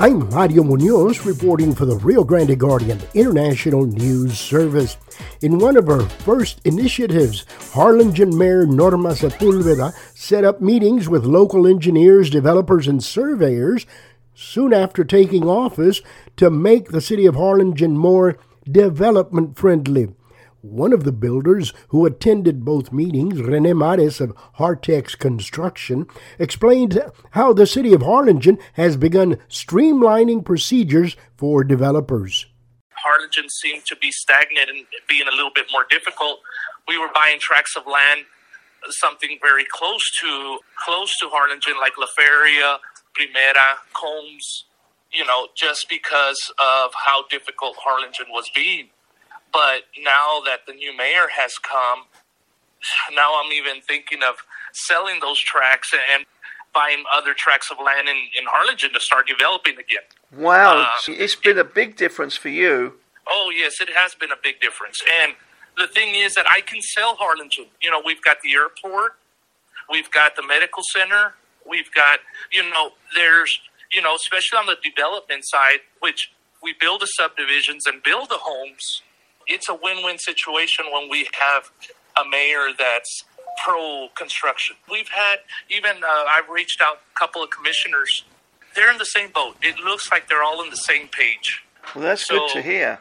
I'm Mario Munoz reporting for the Rio Grande Guardian International News Service. In one of her first initiatives, Harlingen Mayor Norma Sepulveda set up meetings with local engineers, developers, and surveyors soon after taking office to make the city of Harlingen more development friendly. One of the builders who attended both meetings, Rene Mares of Hartex Construction, explained how the city of Harlingen has begun streamlining procedures for developers. Harlingen seemed to be stagnant and being a little bit more difficult. We were buying tracts of land, something very close to close to Harlingen, like La Feria, Primera, Combes, you know, just because of how difficult Harlingen was being. But now that the new mayor has come, now I'm even thinking of selling those tracks and buying other tracks of land in, in Harlingen to start developing again. Wow, uh, it's been a big difference for you. Oh, yes, it has been a big difference. And the thing is that I can sell Harlingen. You know, we've got the airport, we've got the medical center, we've got, you know, there's, you know, especially on the development side, which we build the subdivisions and build the homes it's a win-win situation when we have a mayor that's pro construction. We've had even uh, I've reached out a couple of commissioners. They're in the same boat. It looks like they're all in the same page. Well, that's so good to hear.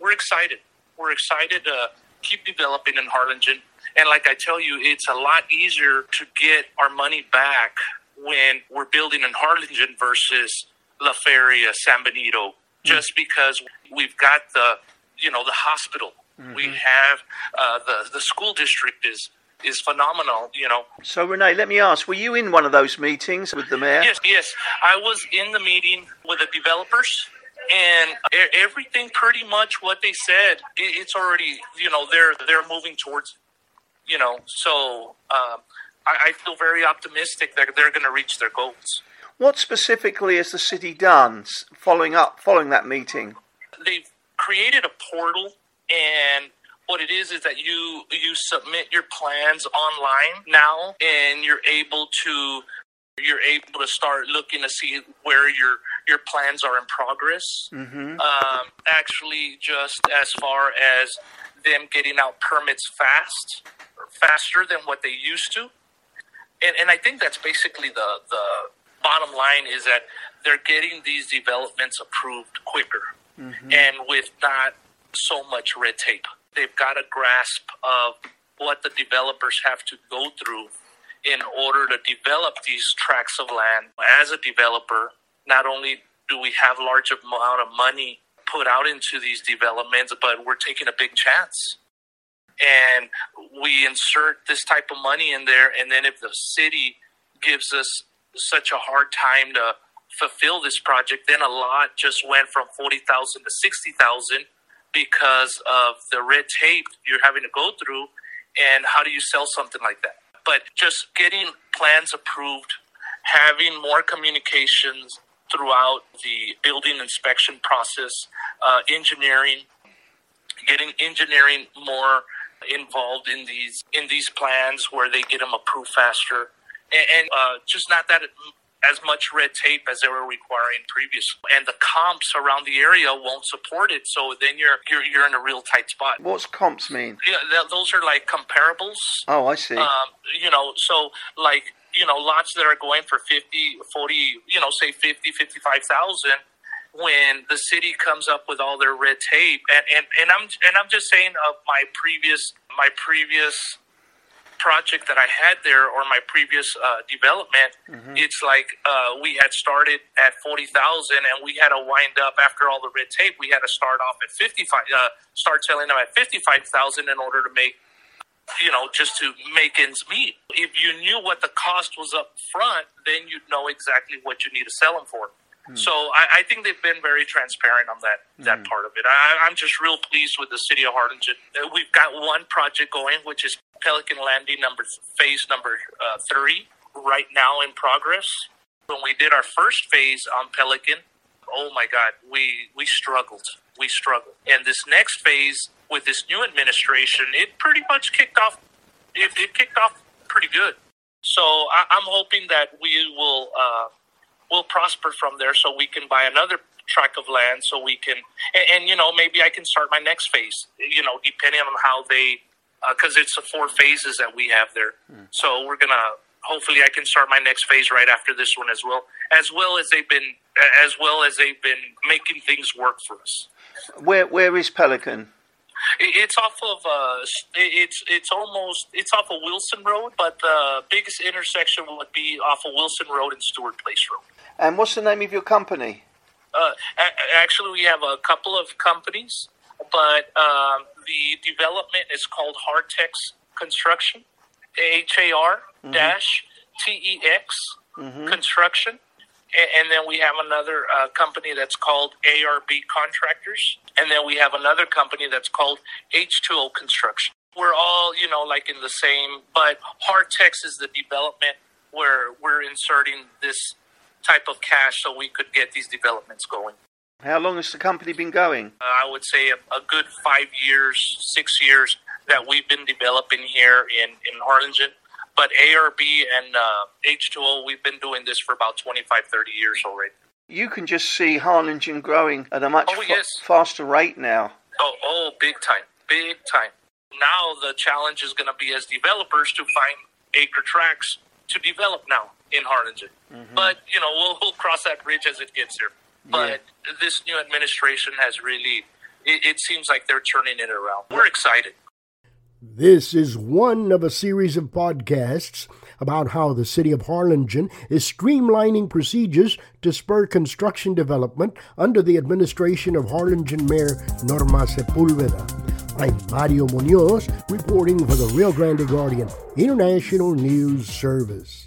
We're excited. We're excited to keep developing in Harlingen. And like I tell you, it's a lot easier to get our money back when we're building in Harlingen versus La Feria, San Benito, just because we've got the you know the hospital. Mm-hmm. We have uh, the the school district is is phenomenal. You know. So Rene, let me ask: Were you in one of those meetings with the mayor? Yes, yes. I was in the meeting with the developers, and everything pretty much what they said. It's already you know they're they're moving towards. You know, so um, I, I feel very optimistic that they're going to reach their goals. What specifically has the city done following up following that meeting? They've created a portal and what it is is that you you submit your plans online now and you're able to you're able to start looking to see where your your plans are in progress mm-hmm. um, actually just as far as them getting out permits fast faster than what they used to and, and i think that's basically the the bottom line is that they're getting these developments approved quicker mm-hmm. and with not so much red tape. They've got a grasp of what the developers have to go through in order to develop these tracts of land. As a developer, not only do we have large amount of money put out into these developments, but we're taking a big chance. And we insert this type of money in there, and then if the city gives us such a hard time to fulfill this project, then a lot just went from 40,000 to 60,000 because of the red tape you're having to go through. And how do you sell something like that? But just getting plans approved, having more communications throughout the building inspection process, uh, engineering, getting engineering more involved in these in these plans where they get them approved faster, and, and uh, just not that as much red tape as they were requiring previously, and the comps around the area won't support it. So then you're you're you're in a real tight spot. What's comps mean? Yeah, th- those are like comparables. Oh, I see. Um, you know, so like you know, lots that are going for 50, 40, you know, say 50, 55,000 when the city comes up with all their red tape and, and, and I'm and I'm just saying of my previous my previous project that I had there or my previous uh, development, mm-hmm. it's like uh, we had started at 40,000 and we had to wind up after all the red tape, we had to start off at 55, uh, start selling them at 55,000 in order to make, you know, just to make ends meet. If you knew what the cost was up front, then you'd know exactly what you need to sell them for. Mm. So I, I, think they've been very transparent on that that mm. part of it. I, am just real pleased with the city of Harlingen. Uh, we've got one project going, which is Pelican Landing number phase number uh, three, right now in progress. When we did our first phase on Pelican, oh my God, we we struggled. We struggled. And this next phase with this new administration, it pretty much kicked off. It, it kicked off pretty good. So I, am hoping that we will. Uh, we'll prosper from there so we can buy another tract of land so we can and, and, you know maybe i can start my next phase you know depending on how they because uh, it's the four phases that we have there. Mm. so we're gonna hopefully i can start my next phase right after this one as well as well as they've been as well as they've been making things work for us. Where where is pelican it's off of uh, it's it's almost it's off of Wilson Road, but the biggest intersection would be off of Wilson Road and Stuart Place Road. And what's the name of your company? Uh, actually, we have a couple of companies, but um, the development is called Hartex Construction, H A R mm-hmm. dash T E X mm-hmm. Construction. And then we have another uh, company that's called ARB Contractors. And then we have another company that's called H2O Construction. We're all, you know, like in the same, but Hartex is the development where we're inserting this type of cash so we could get these developments going. How long has the company been going? Uh, I would say a, a, good five years, six years that we've been developing here in, in Harlingen. But ARB and uh, H2O, we've been doing this for about 25, 30 years already. You can just see Harlingen growing at a much oh, yes. faster rate now. Oh, oh, big time, big time. Now the challenge is going to be as developers to find acre tracts to develop now in Harlingen. Mm-hmm. But you know, we'll, we'll cross that bridge as it gets here. But yeah. this new administration has really, it, it seems like they're turning it around. We're excited. This is one of a series of podcasts about how the city of Harlingen is streamlining procedures to spur construction development under the administration of Harlingen Mayor Norma Sepulveda. I'm Mario Munoz reporting for the Rio Grande Guardian International News Service.